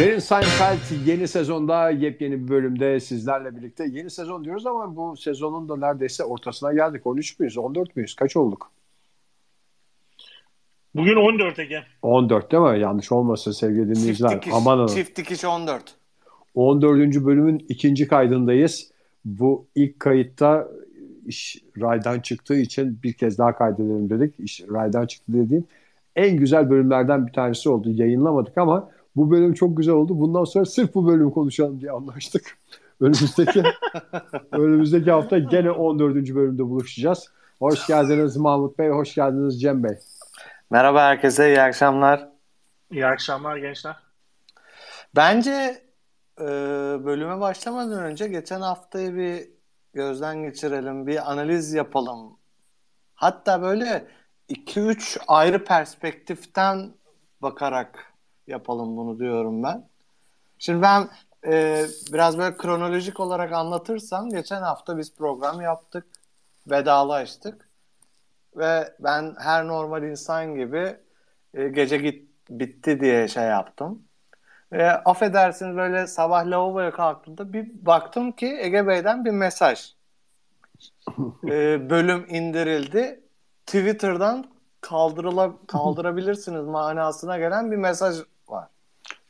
Derin Seinfeld yeni sezonda yepyeni bir bölümde sizlerle birlikte. Yeni sezon diyoruz ama bu sezonun da neredeyse ortasına geldik. 13 müyüz, 14 müyüz? Kaç olduk? Bugün 14 Ege. 14 değil mi? Yanlış olmasın sevgili dinleyiciler. Çift dikiş, Aman çift dikiş 14. 14. bölümün ikinci kaydındayız. Bu ilk kayıtta iş raydan çıktığı için bir kez daha kaydedelim dedik. İş raydan çıktı dediğim en güzel bölümlerden bir tanesi oldu. Yayınlamadık ama bu bölüm çok güzel oldu. Bundan sonra sırf bu bölümü konuşalım diye anlaştık. Önümüzdeki önümüzdeki hafta gene 14. bölümde buluşacağız. Hoş geldiniz Mahmut Bey, hoş geldiniz Cem Bey. Merhaba herkese, iyi akşamlar. İyi akşamlar gençler. Bence e, bölüme başlamadan önce geçen haftayı bir gözden geçirelim, bir analiz yapalım. Hatta böyle 2-3 ayrı perspektiften bakarak yapalım bunu diyorum ben. Şimdi ben e, biraz böyle kronolojik olarak anlatırsam geçen hafta biz program yaptık, vedalaştık ve ben her normal insan gibi e, gece git bitti diye şey yaptım. E, affedersiniz böyle sabah lavaboya kalktığımda bir baktım ki Ege Bey'den bir mesaj. E, bölüm indirildi. Twitter'dan kaldırıla, kaldırabilirsiniz manasına gelen bir mesaj var.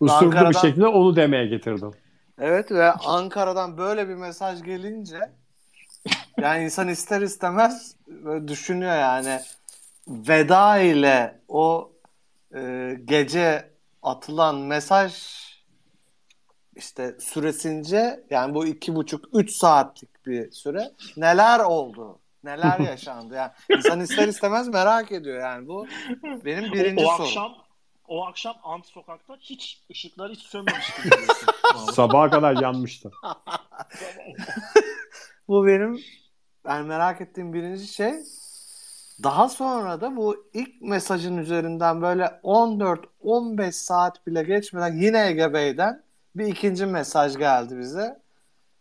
Usulü bir Ankara'dan- şekilde onu demeye getirdim. Evet ve Ankara'dan böyle bir mesaj gelince yani insan ister istemez düşünüyor yani veda ile o e, gece atılan mesaj işte süresince yani bu iki buçuk üç saatlik bir süre neler oldu neler yaşandı yani insan ister istemez merak ediyor yani bu benim birinci o, o sorum. akşam o akşam Ant sokakta hiç ışıklar hiç sönmemiş gibi diyorsun. Sabaha kadar yanmıştı. Bu benim ben merak ettiğim birinci şey. Daha sonra da bu ilk mesajın üzerinden böyle 14-15 saat bile geçmeden yine Ege Bey'den bir ikinci mesaj geldi bize.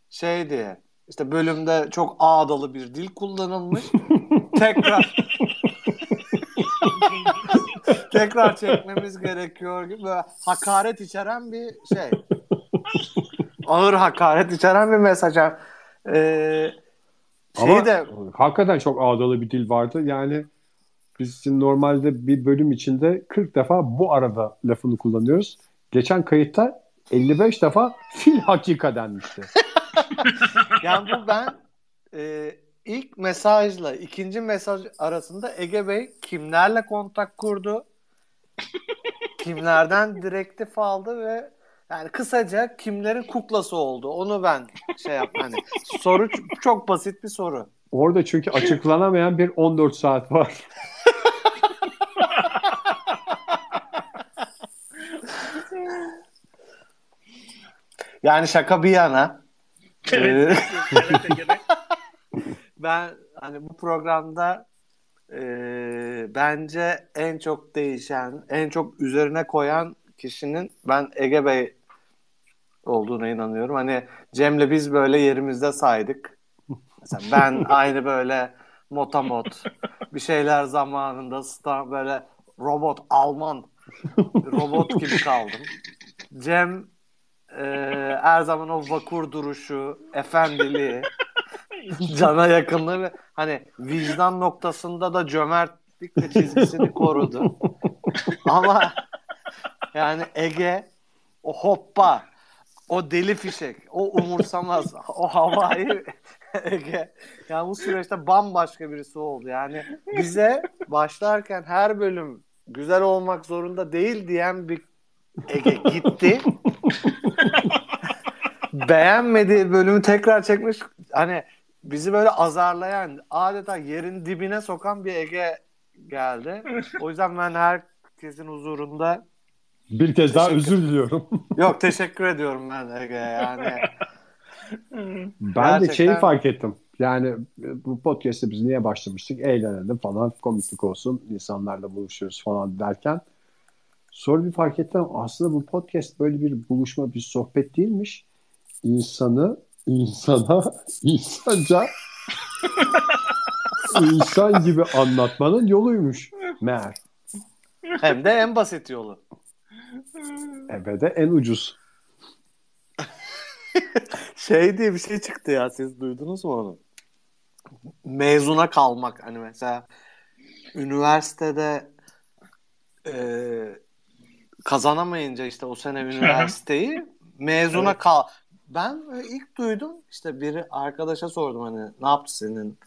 Şey diye işte bölümde çok ağdalı bir dil kullanılmış. tekrar tekrar çekmemiz gerekiyor gibi böyle hakaret içeren bir şey. Ağır hakaret içeren bir mesaj. Ee, şeyi Ama de hakikaten çok ağdalı bir dil vardı. Yani biz normalde bir bölüm içinde 40 defa bu arada lafını kullanıyoruz. Geçen kayıtta 55 defa fil hakika denmişti. yani bu ben e, ilk mesajla ikinci mesaj arasında Ege Bey kimlerle kontak kurdu? kimlerden direktif aldı ve yani kısaca kimlerin kuklası oldu? Onu ben şey yap hani soru çok basit bir soru. Orada çünkü açıklanamayan bir 14 saat var. Yani şaka bir yana. evet. e, Bey. ben hani bu programda e, bence en çok değişen, en çok üzerine koyan kişinin ben Ege Bey olduğuna inanıyorum. Hani Cem'le biz böyle yerimizde saydık. Mesela ben aynı böyle motamot bir şeyler zamanında sta- böyle robot Alman robot gibi kaldım. Cem e, her zaman o vakur duruşu, efendiliği, cana yakınlığı ve hani vicdan noktasında da cömertlik ve çizgisini korudu. Ama yani Ege o hoppa o deli fişek, o umursamaz, o havai Ege. Yani bu süreçte bambaşka birisi oldu. Yani bize başlarken her bölüm güzel olmak zorunda değil diyen bir Ege gitti. Beğenmediği bölümü tekrar çekmiş. Hani bizi böyle azarlayan, adeta yerin dibine sokan bir Ege geldi. O yüzden ben herkesin huzurunda Bir kez daha özür diliyorum. yok teşekkür ediyorum ben Ege yani. Ben de şeyi Gerçekten- fark ettim. Yani e, bu podcast'te biz niye başlamıştık? Eğlenelim falan, komiklik olsun, insanlarla buluşuyoruz falan derken sonra bir fark ettim. Aslında bu podcast böyle bir buluşma, bir sohbet değilmiş. insanı insana insanca insan gibi anlatmanın yoluymuş meğer. Hem de en basit yolu. Eve de en ucuz. Şey diye bir şey çıktı ya siz duydunuz mu onu? Mezuna kalmak hani mesela üniversitede e, kazanamayınca işte o sene üniversiteyi mezuna Evet. kal. Ben ilk duydum işte biri arkadaşa sordum hani ne yaptı senin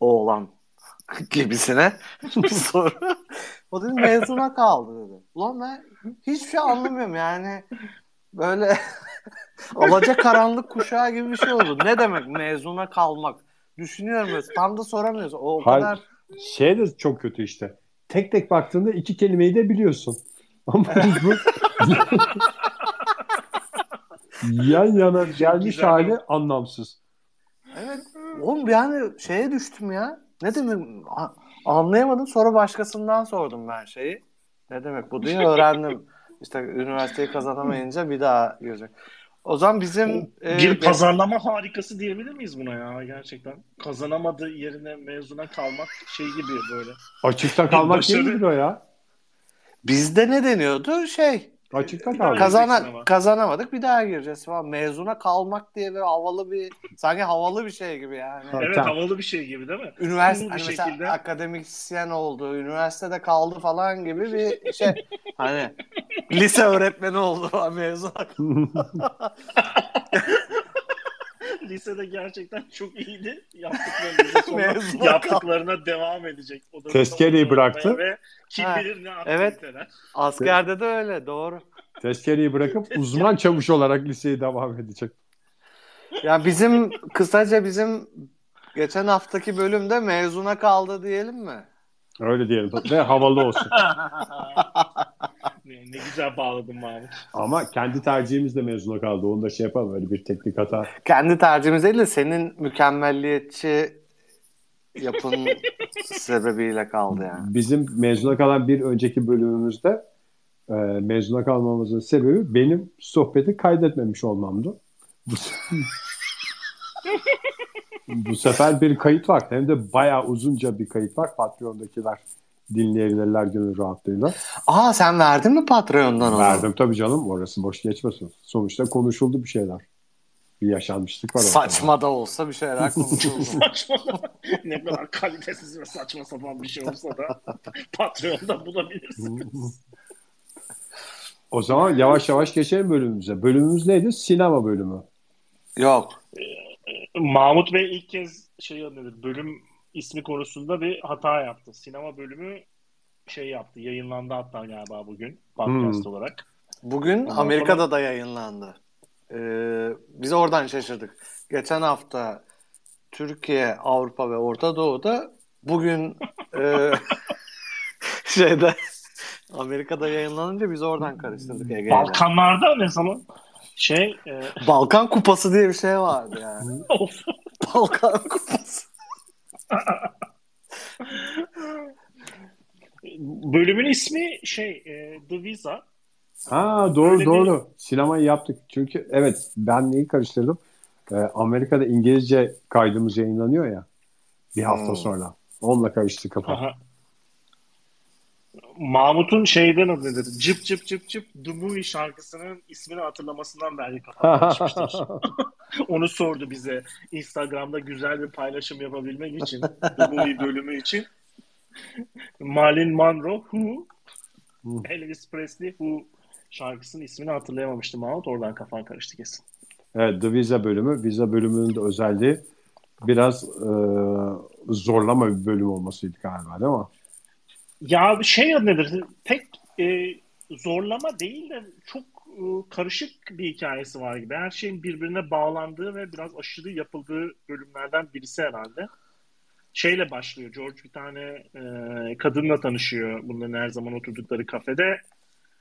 oğlan gibisine bir soru. O dedi mezuna kaldı dedi. Ulan ben hiçbir şey anlamıyorum yani böyle alaca karanlık kuşağı gibi bir şey oldu. Ne demek mezuna kalmak? Düşünüyorum mesela. Tam da soramıyoruz. O, o kadar Şey de çok kötü işte. Tek tek baktığında iki kelimeyi de biliyorsun. Ama bu yan yana gelmiş güzel. hali anlamsız. Evet. Oğlum yani şeye düştüm ya. Ne demek? Anlayamadım. Sonra başkasından sordum ben şeyi. Ne demek bu diye öğrendim. İşte üniversiteyi kazanamayınca bir daha girecek. O zaman bizim e, Bir pazarlama harikası diyebilir miyiz buna ya gerçekten? Kazanamadığı yerine mezuna kalmak şey gibi böyle. Açıkta kalmak başarı- değildir o ya. bizde ne deniyordu? Şey Açıkta Bir kaz- kazana, kazanamadık bir daha gireceğiz falan. Mezuna kalmak diye böyle havalı bir sanki havalı bir şey gibi yani. Evet tamam. havalı bir şey gibi değil mi? Üniversite bir hani mesela şekilde. akademisyen oldu, üniversitede kaldı falan gibi bir şey. hani lise öğretmeni oldu falan mezun. Lisede gerçekten çok iyiydi. Yaptıklarını sonra yaptıklarına devam edecek. O da Tezkereyi bıraktı. Ve kim Ha, bilir ne evet. aktiviteler. Askerde de öyle doğru. Tezkereyi bırakıp uzman çavuş olarak liseye devam edecek. Yani bizim kısaca bizim geçen haftaki bölümde mezuna kaldı diyelim mi? Öyle diyelim. Ve havalı olsun. ne, ne güzel bağladın Mahmut. Ama kendi tercihimizle mezuna kaldı. Onu da şey yapalım. Öyle bir teknik hata. Kendi tercihimiz değil de senin mükemmelliyetçi yapın sebebiyle kaldı yani. Bizim mezuna kalan bir önceki bölümümüzde e, mezuna kalmamızın sebebi benim sohbeti kaydetmemiş olmamdı. Bu, bu sefer bir kayıt var. Hem de bayağı uzunca bir kayıt var. Patreon'dakiler dinleyebilirler gönül rahatlığıyla. Aa sen verdin mi Patreon'dan onu? Verdim tabii canım. Orası boş geçmesin. Sonuçta konuşuldu bir şeyler. Bir yaşanmışlık var. Saçma da olsa bir şeyler konuşuldu. Saçma. ne kadar kalitesiz ve saçma sapan bir şey olsa da Patreon'da bulabilirsiniz. O zaman yavaş yavaş geçelim bölümümüze. Bölümümüz neydi? Sinema bölümü. Yok. Mahmut Bey ilk kez şey nedir, bölüm ismi konusunda bir hata yaptı. Sinema bölümü şey yaptı. Yayınlandı hatta galiba bugün podcast Hmm. olarak. Bugün Ondan Amerika'da da yayınlandı. Ee, biz oradan şaşırdık. Geçen hafta Türkiye, Avrupa ve Orta Doğu'da bugün e, şeyde Amerika'da yayınlanınca biz oradan karıştırdık Ege'yle. Balkanlarda ne zaman? Şey e, Balkan Kupası diye bir şey vardı yani. Balkan Kupası. Bölümün ismi şey e, The Visa. Ha doğru Öyle doğru. Sinemayı yaptık. Çünkü evet ben neyi karıştırdım? Ee, Amerika'da İngilizce kaydımız yayınlanıyor ya. Bir hafta Hmm. sonra. Onunla karıştı kafa. Mahmut'un şeyden adı nedir? Cıp cıp cıp cıp The Movie şarkısının ismini hatırlamasından belki kafam karışmıştır. Onu sordu bize. Instagram'da güzel bir paylaşım yapabilmek için. The Movie bölümü için. Marilyn Monroe Who. Elvis Presley Who şarkısının ismini hatırlayamamıştım Mahmut. Oradan kafan karıştı kesin. evet The Visa bölümü. Visa bölümünün de özelliği biraz e, zorlama bir bölüm olmasıydı galiba değil mi? Ya şey nedir? Pek e, zorlama değil de çok e, karışık bir hikayesi var gibi. Her şeyin birbirine bağlandığı ve biraz aşırı yapıldığı bölümlerden birisi herhalde. Şeyle başlıyor. George bir tane e, kadınla tanışıyor bunların her zaman oturdukları kafede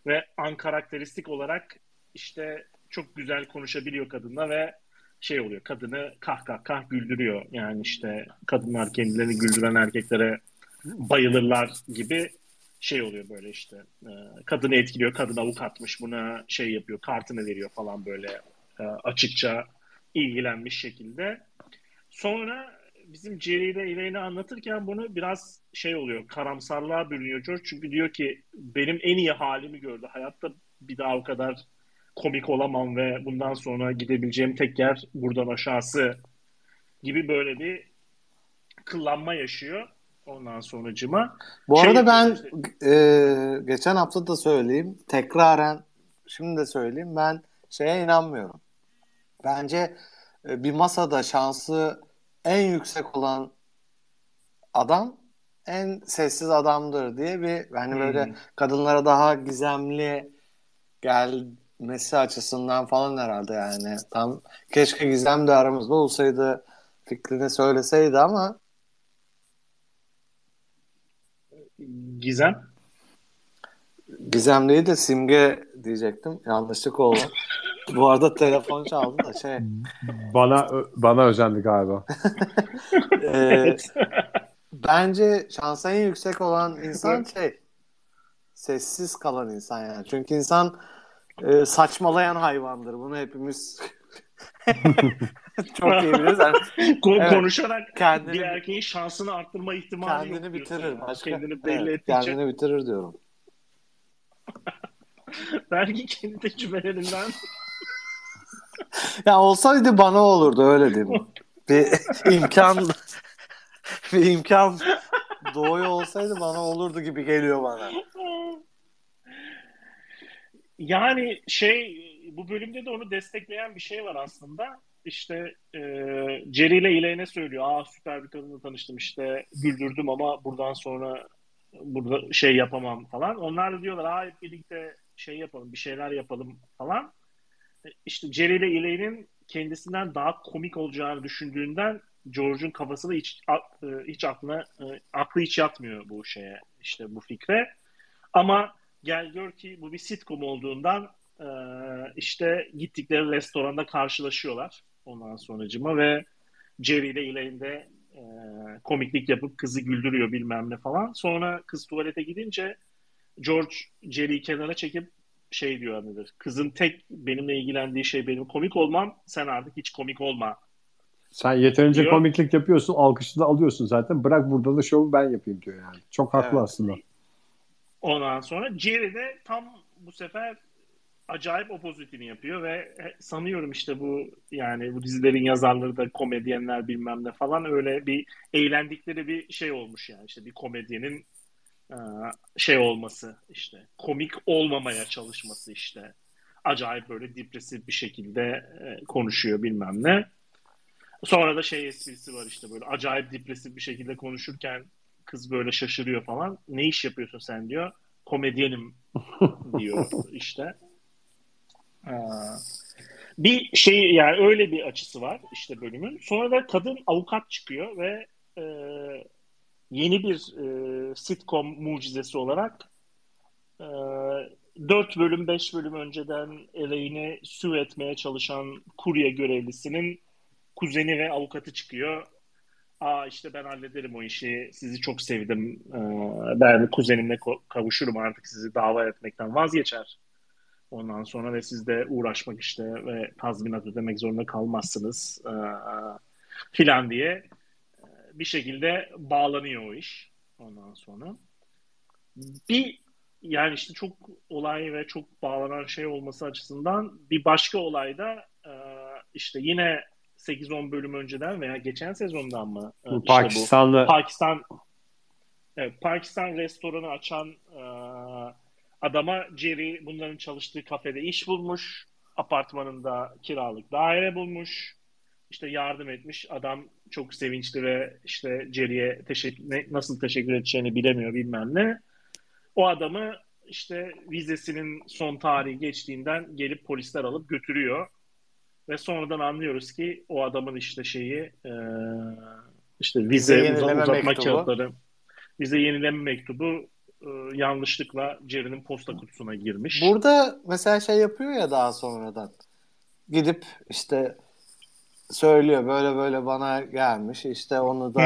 ve an karakteristik olarak işte çok güzel konuşabiliyor kadınla ve şey oluyor. Kadını kah kah kah güldürüyor. Yani işte kadınlar kendilerini güldüren erkeklere bayılırlar gibi şey oluyor böyle işte. E, kadını etkiliyor. Kadın avukatmış buna şey yapıyor. Kartını veriyor falan böyle. e, açıkça ilgilenmiş şekilde. Sonra bizim Jerry ile Elaine'i anlatırken bunu biraz şey oluyor, karamsarlığa bürünüyor George. Çünkü diyor ki benim en iyi halimi gördü. Hayatta bir daha o kadar komik olamam ve bundan sonra gidebileceğim tek yer buradan aşağısı gibi böyle bir kıllanma yaşıyor ondan sonracıma. Bu şey arada ben işte, e, geçen hafta da söyleyeyim tekraren şimdi de söyleyeyim ben şeye inanmıyorum. Bence e, bir masada şansı en yüksek olan adam en sessiz adamdır diye bir yani hmm. böyle kadınlara daha gizemli gelmesi açısından falan herhalde yani. Tam keşke Gizem de aramızda olsaydı fikrini söyleseydi ama Gizem Gizem değil de Simge diyecektim. Yanlışlık oldu. Bu arada telefon çaldı da şey. Bana bana özendi galiba. ee, bence şansı en yüksek olan insan şey sessiz kalan insan yani. Çünkü insan e, saçmalayan hayvandır. Bunu hepimiz çok iyi biliriz. Yani, evet, Konuşarak kendini, bir erkeğin şansını arttırma ihtimali kendini yok bitirir. Başka, kendini belli evet, Kendini bitirir diyorum. Belki kendi tecrübelerinden. ya olsaydı bana olurdu öyle diyeyim. bir imkan bir imkan doğuyor olsaydı bana olurdu gibi geliyor bana. Yani şey bu bölümde de onu destekleyen bir şey var aslında. İşte e, Jerry ile Elaine söylüyor. Aa süper bir kadınla tanıştım işte güldürdüm ama buradan sonra burada şey yapamam falan. Onlar da diyorlar aa hep birlikte şey yapalım bir şeyler yapalım falan. İşte Jerry ile Elaine'in kendisinden daha komik olacağını düşündüğünden George'un kafasında hiç e, hiç aklına e, aklı hiç yatmıyor bu şeye işte bu fikre. Ama gel gör ki bu bir sitcom olduğundan e, işte gittikleri restoranda karşılaşıyorlar ondan sonracıma ve Jerry ile Elaine de komiklik yapıp kızı güldürüyor bilmem ne falan. Sonra kız tuvalete gidince George Jerry'i kenara çekip şey diyor anıdır. Kızın tek benimle ilgilendiği şey benim komik olmam. Sen artık hiç komik olma. Sen yeterince diyor. komiklik yapıyorsun. Alkışını alıyorsun zaten. Bırak burada da şovu ben yapayım diyor yani. Çok haklı evet. aslında. Ondan sonra Jerry de tam bu sefer acayip opozitini yapıyor ve sanıyorum işte bu yani bu dizilerin yazarları da komedyenler bilmem ne falan öyle bir eğlendikleri bir şey olmuş yani işte bir komedyenin e, şey olması işte komik olmamaya çalışması işte acayip böyle depresif bir şekilde e, konuşuyor bilmem ne. Sonra da şey esprisi var işte böyle acayip depresif bir şekilde konuşurken kız böyle şaşırıyor falan. Ne iş yapıyorsun sen diyor. Komedyenim diyor işte. Bir şey yani öyle bir açısı var işte bölümün. Sonra da kadın avukat çıkıyor ve e, yeni bir e, sitcom mucizesi olarak e, 4 bölüm 5 bölüm önceden Elaine'i sü etmeye çalışan kurye görevlisinin kuzeni ve avukatı çıkıyor. Aa işte ben hallederim o işi. Sizi çok sevdim. Ee, ben kuzenimle kavuşurum artık sizi dava etmekten vazgeçer. Ondan sonra ve siz de uğraşmak işte ve tazminat ödemek zorunda kalmazsınız ee, filan diye bir şekilde bağlanıyor o iş ondan sonra. Bir yani işte çok olay ve çok bağlanan şey olması açısından bir başka olayda e, işte yine 8-10 bölüm önceden veya geçen sezondan mı? E, bu işte Pakistanlı. Bu, Pakistan evet, Pakistan restoranı açan e, adama Jerry bunların çalıştığı kafede iş bulmuş. Apartmanında kiralık daire bulmuş. İşte yardım etmiş. Adam çok sevinçli ve işte Jerry'e teşekkür, ne, nasıl teşekkür edeceğini bilemiyor bilmem ne. O adamı işte vizesinin son tarihi geçtiğinden gelip polisler alıp götürüyor. Ve sonradan anlıyoruz ki o adamın işte şeyi e, işte vize, vize uzatma mektubu. kağıtları vize yenileme mektubu e, yanlışlıkla Jerry'nin posta kutusuna girmiş. Burada mesela şey yapıyor ya daha sonradan. Gidip işte söylüyor böyle böyle bana gelmiş işte onu da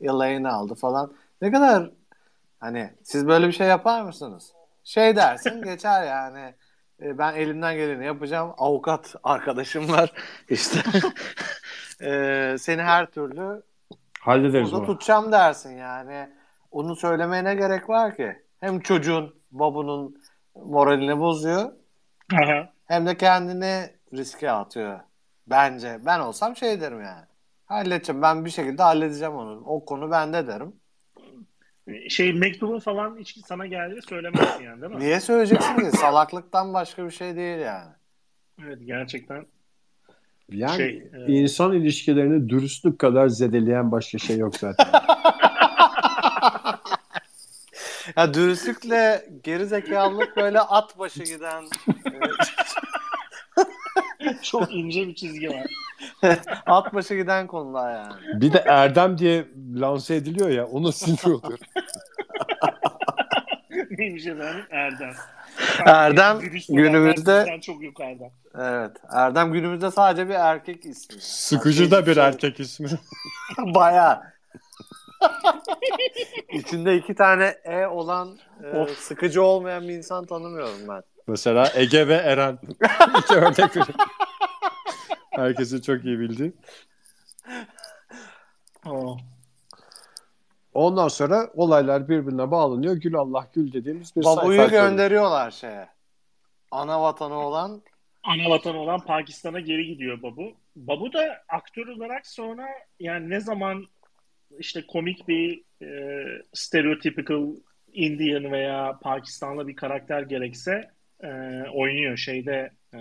Elaine aldı falan. Ne kadar hani siz böyle bir şey yapar mısınız? Şey dersin geçer yani E, ben elimden geleni yapacağım. Avukat arkadaşım var. İşte e, seni her türlü Hallederiz burada onu. tutacağım dersin yani. Onu söylemeye ne gerek var ki? Hem çocuğun, babunun moralini bozuyor Aha. hem de kendini riske atıyor. Bence. Ben olsam şey derim yani. Halledeceğim. Ben bir şekilde halledeceğim onu. O konu bende derim. Şey mektubun falan hiç sana geldi söylemezsin yani değil mi? Niye söyleyeceksin ki? Salaklıktan başka bir şey değil yani. Evet gerçekten. Yani Şey, e- insan ilişkilerini dürüstlük kadar zedeleyen başka şey yok zaten. Ya dürüstlükle geri zekalılık böyle at başı giden Çok ince bir çizgi var. at başı giden konular yani. bir de Erdem diye lanse ediliyor ya ona sinir oluyor. Neymiş efendim? Erdem. Erdem günümüzde- çok yukarıda. Evet. Erdem günümüzde sadece bir erkek ismi. Sıkıcı da bir şey- erkek ismi. Baya. İçinde iki tane E olan e, sıkıcı olmayan bir insan tanımıyorum ben. Mesela Ege ve Eren. İki örnek vereyim. Herkesin çok iyi bildiği. Oo. Ondan sonra olaylar birbirine bağlanıyor. Gül Allah gül dediğimiz bir Babuyu sayfa oluyor. gönderiyorlar şeye. Ana vatanı olan ana vatanı olan Pakistan'a geri gidiyor Babu. Babu da aktör olarak sonra yani ne zaman işte komik bir e, stereotypical Indian veya Pakistanlı bir karakter gerekse e, oynuyor şeyde e,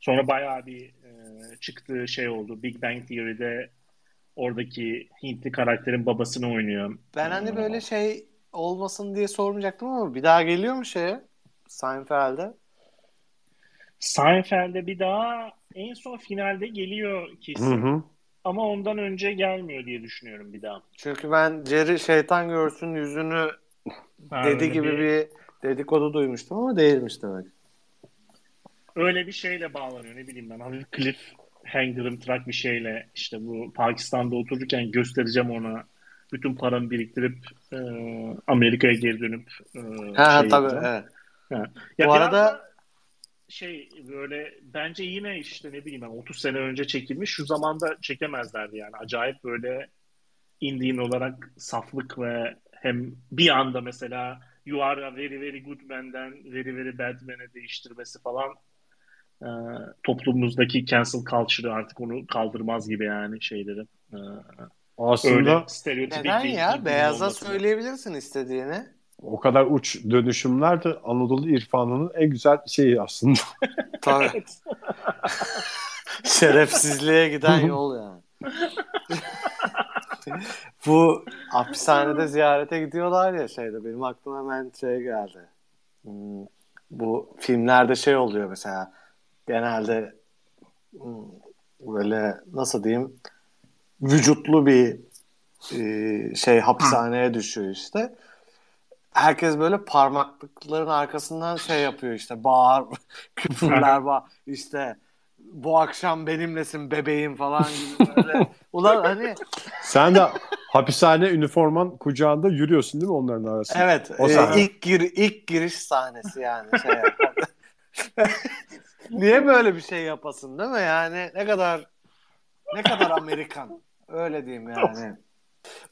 sonra bayağı bir e, çıktığı şey oldu. Big Bang Theory'de oradaki Hintli karakterin babasını oynuyor. ben hani Ee, böyle şey olmasın diye sormayacaktım ama bir daha geliyor mu şeye? Seinfeld'e? Seinfeld'de bir daha en son finalde geliyor Hı kesin. hı. Ama ondan önce gelmiyor diye düşünüyorum bir daha. Çünkü ben Jerry şeytan görsün yüzünü Ha, dedi gibi bir dedikodu duymuştum ama değilmiş demek. öyle bir şeyle bağlanıyor ne bileyim ben hafif cliff hanger'ımtırak bir şeyle işte bu Pakistan'da otururken göstereceğim ona bütün paramı biriktirip e, Amerika'ya geri dönüp e, Ha şey tabii yapacağım. evet. Ya Bu arada- da şey böyle bence yine işte ne bileyim ben 30 sene önce çekilmiş şu zamanda çekemezlerdi yani acayip böyle Indian olarak saflık ve hem bir anda mesela you are a very very good man'den very very bad man'e değiştirmesi falan e, toplumumuzdaki cancel culture'ı artık onu kaldırmaz gibi yani şeyleri. E, Aslında öyle stereotipik Neden bir ya? Beyaza olması. söyleyebilirsin istediğini. O kadar uç dönüşümler de Anadolu irfanının en güzel şeyi aslında. Tabii. Şerefsizliğe giden yol yani. Bu hapishanede ziyarete gidiyorlar ya şeyde benim aklıma hemen şey geldi. Hmm, Bu filmlerde şey oluyor mesela genelde hmm, böyle nasıl diyeyim vücutlu bir e, şey hapishaneye düşüyor işte. Herkes böyle parmaklıkların arkasından şey yapıyor işte bağır, küfürler bağır, işte bu akşam benimlesin bebeğim falan gibi böyle. Ulan hani Sen de hapishane üniforman kucağında yürüyorsun değil mi onların arasında? evet O e, ilk gir ilk giriş sahnesi yani şey Niye böyle bir şey yapasın değil mi? Yani ne kadar ne kadar Amerikan. Öyle diyeyim yani.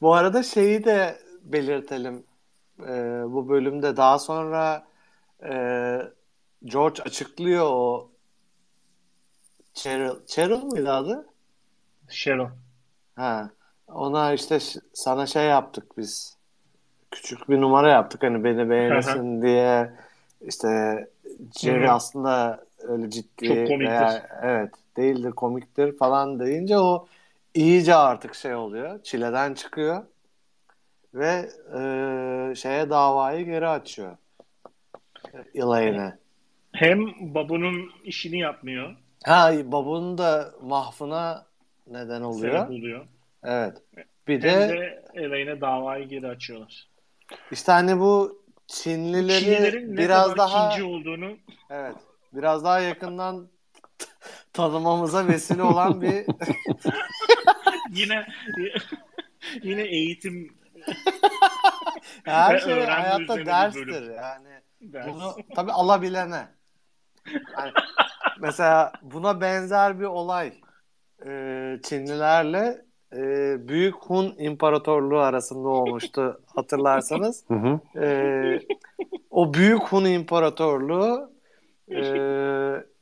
Bu arada şeyi de belirtelim. Ee, bu bölümde daha sonra e, George açıklıyor o Cheryl. Cheryl mıydı adı? Cheryl. Ha. Ona işte sana şey yaptık biz. Küçük bir numara yaptık hani beni beğenirsin diye. İşte Jerry aslında öyle ciddi Çok komiktir. veya evet değildir komiktir falan deyince o iyice artık şey oluyor. Çileden çıkıyor ve e, şeye davayı geri açıyor. Elaine'e. Hem Babu'nun işini yapmıyor. Ha babunun da mahfına neden oluyor. Sebep oluyor. Evet. Bir Hem de de Elaine davayı geri açıyorlar. İşte hani bu Çinlileri Çinlilerin biraz daha olduğunu evet biraz daha yakından tanımamıza vesile olan bir yine yine eğitim her şey hayatta derstir yani. dersi. Bunu tabii alabilene. Yani mesela buna benzer bir olay e, Çinlilerle e, Büyük Hun İmparatorluğu arasında olmuştu hatırlarsanız. Hı hı. E, o Büyük Hun İmparatorluğu e,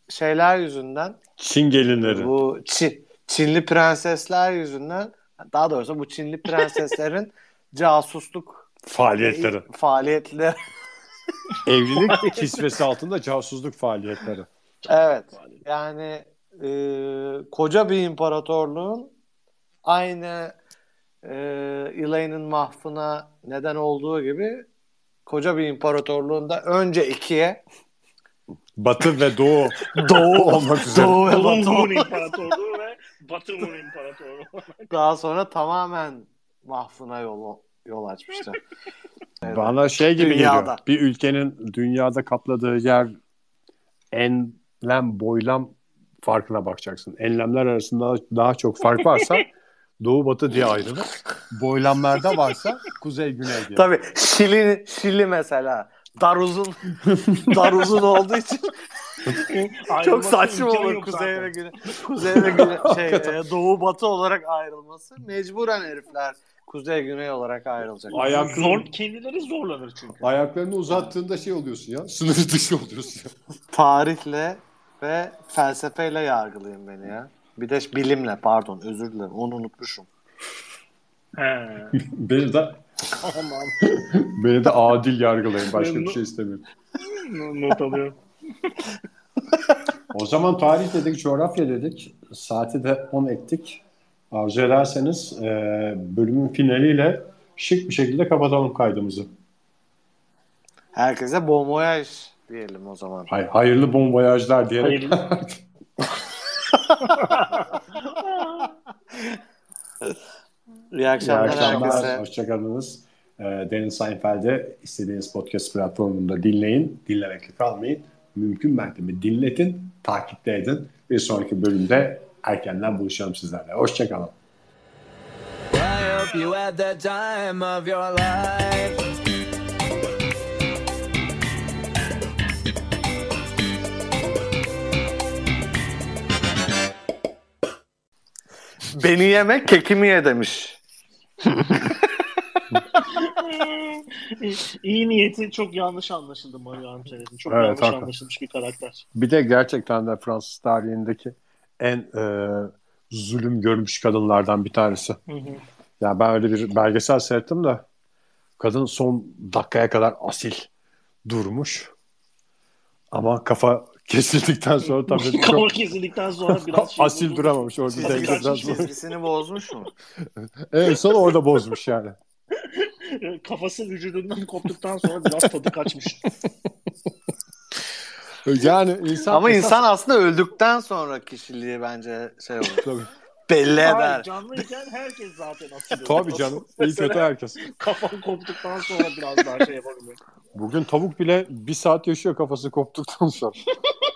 şeyler yüzünden Çin gelinleri. bu Çin, Çinli prensesler yüzünden daha doğrusu bu Çinli prenseslerin casusluk Faaliyetleri. faaliyetleri Evlilik kisvesi altında casusluk faaliyetleri. Evet. Yani e, koca bir imparatorluğun aynı e, Elaine'in mahfına neden olduğu gibi koca bir imparatorluğunda önce ikiye Batı ve Doğu Doğu olmak üzere. Doğu ve Batı Hun İmparatorluğu ve Batı Hun İmparatorluğu. daha sonra tamamen mahfına yol yol açmıştı. Bana şey gibi Dünyada. geliyor. Bir ülkenin dünyada kapladığı yer enlem boylam farkına bakacaksın. Enlemler arasında daha çok fark varsa doğu batı diye ayrılır. Boylamlarda varsa kuzey güney diye. Tabii Şili Şili mesela dar uzun dar uzun olduğu için çok saçma olur kuzey ve güney kuzey ve güney şey e, doğu batı olarak ayrılması mecburen herifler kuzey güney olarak ayrılacak. Ayak- Zor, kendileri zorlanır çünkü. Ayaklarını uzattığında şey oluyorsun ya. Sınır dışı oluyorsun ya. Tarihle ve felsefeyle yargılayın beni ya. Bir de bilimle pardon özür dilerim onu unutmuşum. He. Beni de Tamam. beni de adil yargılayın. Başka bir şey istemiyorum. Not alıyorum. O zaman tarih dedik, coğrafya dedik. Saati de 10 ettik. Arzu ederseniz e, bölümün finaliyle şık bir şekilde kapatalım kaydımızı. Herkese bon voyage diyelim o zaman. Hay, hayırlı bon voyage'lar diyerek. Hayırlı. İyi İyi akşamlar, akşamlar. herkese. Hoşçakalınız. E, Deniz Seinfeld'e istediğiniz podcast platformunda dinleyin. Dinlemekle kalmayın. Mümkün mertebe dinletin, takipte edin. Bir sonraki bölümde erkenden buluşalım sizlerle. Hoşçakalın. I hope you had the time of your life. Beni yemek kekimi ye demiş. İyi niyeti çok yanlış anlaşıldı Mario Ancelotti'nin. Çok Evet, yanlış hakikaten. anlaşılmış bir karakter. Bir de gerçekten de Fransız tarihindeki en e, zulüm görmüş kadınlardan bir tanesi. Hı hı. Ya ben öyle bir belgesel seyrettim de kadın son dakikaya kadar asil durmuş. Ama kafa kesildikten sonra tabii Kafa çok kesildikten sonra biraz şey asil duramamış. Orada Çizgi- denge biraz çizgisini bozmuş mu? Evet sonra orada bozmuş yani. Kafası vücudundan koptuktan sonra biraz tadı kaçmış. Yani insan Ama insan aslında öldükten sonra kişiliği bence şey olur. Tabii, Belli eder. Hayır, canlıyken herkes zaten asil. tabii canım. İyi kötü herkes. Kafan koptuktan sonra biraz daha şey yapabiliyor. Bugün tavuk bile bir saat yaşıyor kafası koptuktan sonra.